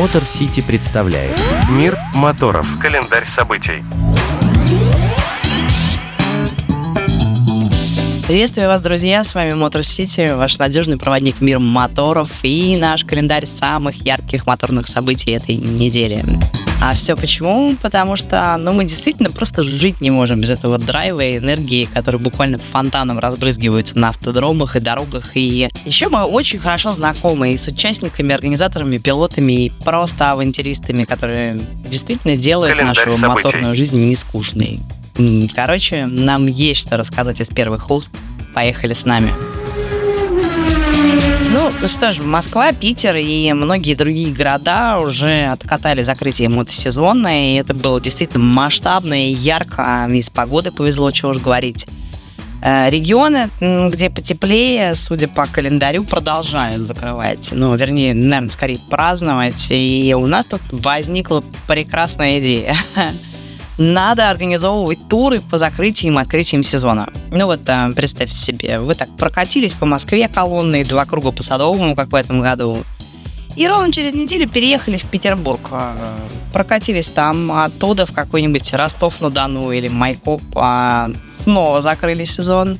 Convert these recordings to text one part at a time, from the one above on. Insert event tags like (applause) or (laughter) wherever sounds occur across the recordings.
Мотор Сити представляет Мир моторов. Календарь событий. Приветствую вас, друзья! С вами Мотор Сити, ваш надежный проводник в мир моторов и наш календарь самых ярких моторных событий этой недели. А все почему? Потому что ну, мы действительно просто жить не можем без этого драйва и энергии, который буквально фонтаном разбрызгивается на автодромах и дорогах. И еще мы очень хорошо знакомы и с участниками, организаторами, пилотами и просто авантюристами, которые действительно делают Календарь нашу событий. моторную жизнь не скучной. М, Короче, нам есть что рассказать из первых уст. Поехали с нами. Ну что ж, Москва, Питер и многие другие города уже откатали закрытие мотосезона, и это было действительно масштабно и ярко, и с погодой повезло, чего уж говорить. Э, Регионы, где потеплее, судя по календарю, продолжают закрывать. Ну, вернее, наверное, скорее праздновать. И у нас тут возникла прекрасная идея. (laughs) Надо организовывать туры по закрытиям и открытиям сезона. Ну вот, э, представьте себе, вы так прокатились по Москве колонной, два круга по Садовому, как в этом году, и ровно через неделю переехали в Петербург. Э, Прокатились там, оттуда в какой-нибудь Ростов-на-Дону или Майкоп, а снова закрыли сезон.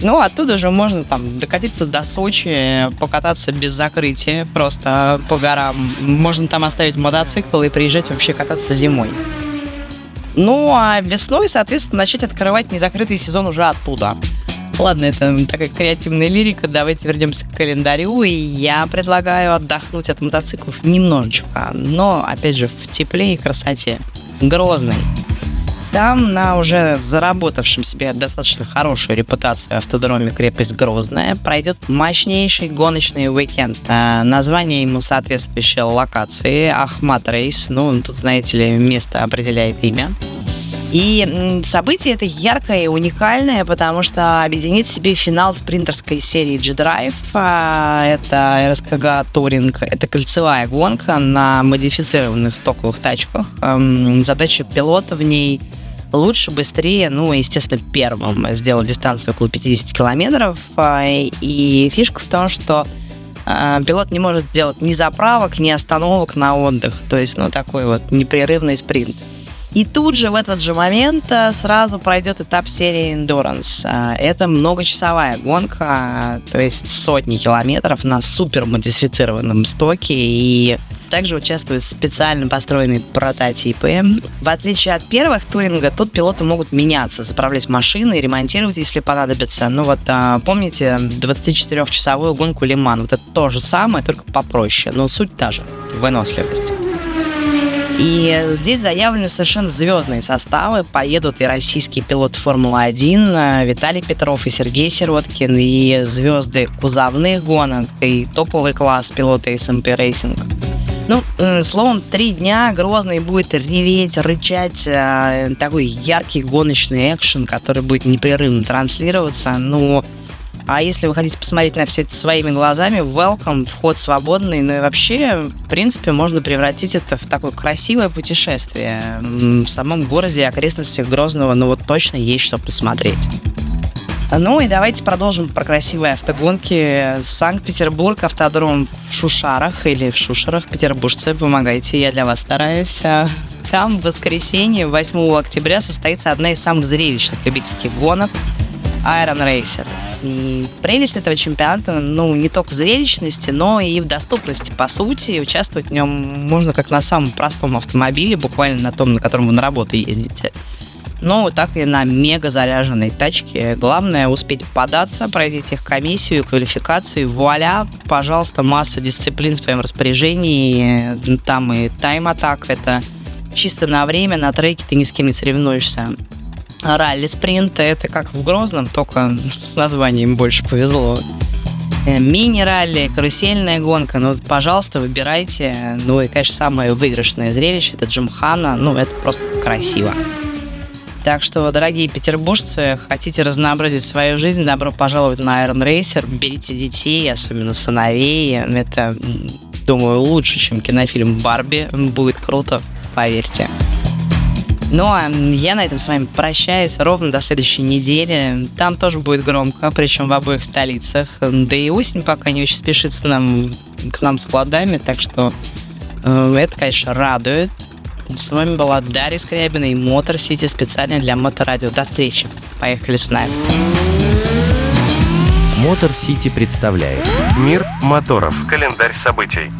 Ну, оттуда же можно там докатиться до Сочи, покататься без закрытия, просто по горам. Можно там оставить мотоцикл и приезжать вообще кататься зимой. Ну, а весной, соответственно, начать открывать незакрытый сезон уже оттуда. Ладно, это такая креативная лирика, давайте вернемся к календарю, и я предлагаю отдохнуть от мотоциклов немножечко, но, опять же, в тепле и красоте. Грозный. Там на уже заработавшем себе достаточно хорошую репутацию автодроме «Крепость Грозная» пройдет мощнейший гоночный уикенд. А, название ему соответствующей локации Ахмат Рейс. Ну, тут, знаете ли, место определяет имя. И событие это яркое и уникальное, потому что объединит в себе финал спринтерской серии G-Drive. А, Это РСКГ Туринг. Это кольцевая гонка на модифицированных стоковых тачках. Эм, Задача пилота в ней лучше, быстрее, ну, естественно, первым сделать дистанцию около 50 километров. А, И фишка в том, что а, пилот не может сделать ни заправок, ни остановок на отдых. То есть, ну, такой вот непрерывный спринт. И тут же в этот же момент а, сразу пройдет этап серии Endurance. А, Это многочасовая гонка, то есть сотни километров на супер модифицированном стоке. И также участвуют специально построенные прототипы. В отличие от первых туринга, тут пилоты могут меняться, заправлять машины ремонтировать, если понадобится. Ну вот, а, помните 24-часовую гонку Лиман? Вот это то же самое, только попроще. Но суть та же. Выносливость. И здесь заявлены совершенно звездные составы. Поедут и российский пилот Формулы-1 э, Виталий Петров и Сергей Сироткин, и звезды кузовных гонок, и топовый класс пилота SMP Racing. Ну, э, словом, три дня Грозный будет реветь, рычать, э, такой яркий гоночный экшен, который будет непрерывно транслироваться. Ну, а если вы хотите посмотреть на все это своими глазами, welcome, вход свободный. Ну и вообще, в принципе, можно превратить это в такое красивое путешествие. В самом городе и окрестностях Грозного, ну вот точно есть что посмотреть. Ну и давайте продолжим про красивые автогонки. Санкт-Петербург, автодром в Шушарах или в Шушарах. Петербуржцы, помогайте, я для вас стараюсь. А, Там в воскресенье, 8 октября, состоится одна из самых зрелищных любительских гонок Iron Racer. И прелесть этого чемпионата, ну, не только в зрелищности, но и в доступности, по сути. Участвовать в нем можно как на самом простом автомобиле, буквально на том, на котором вы на работу ездите. Ну, так и на мега заряженной тачке. Главное успеть податься, пройти техкомиссию, квалификацию. И вуаля, пожалуйста, масса дисциплин в твоем распоряжении. Там и тайм-атак, это чисто на время, на треке ты ни с кем не соревнуешься. Ралли-спринт это как в Грозном, только с названием больше повезло. Э, Мини-ралли, карусельная гонка, ну, пожалуйста, выбирайте. Ну и, конечно, самое выигрышное зрелище это Джимхана, ну, это просто красиво. Так что, дорогие петербуржцы, хотите разнообразить свою жизнь, добро пожаловать на Iron Racer, берите детей, особенно сыновей. Это, думаю, лучше, чем кинофильм «Барби». Будет круто, поверьте. Ну а я на этом с вами прощаюсь ровно до следующей недели. Там тоже будет громко, причем в обоих столицах. Да и осень пока не очень спешится нам, к нам с плодами, так что э, это, конечно, радует. С вами была Дарья Скрябина и Мотор Сити специально для Моторадио. До встречи. Поехали с нами. Мотор Сити представляет Мир моторов. Календарь событий.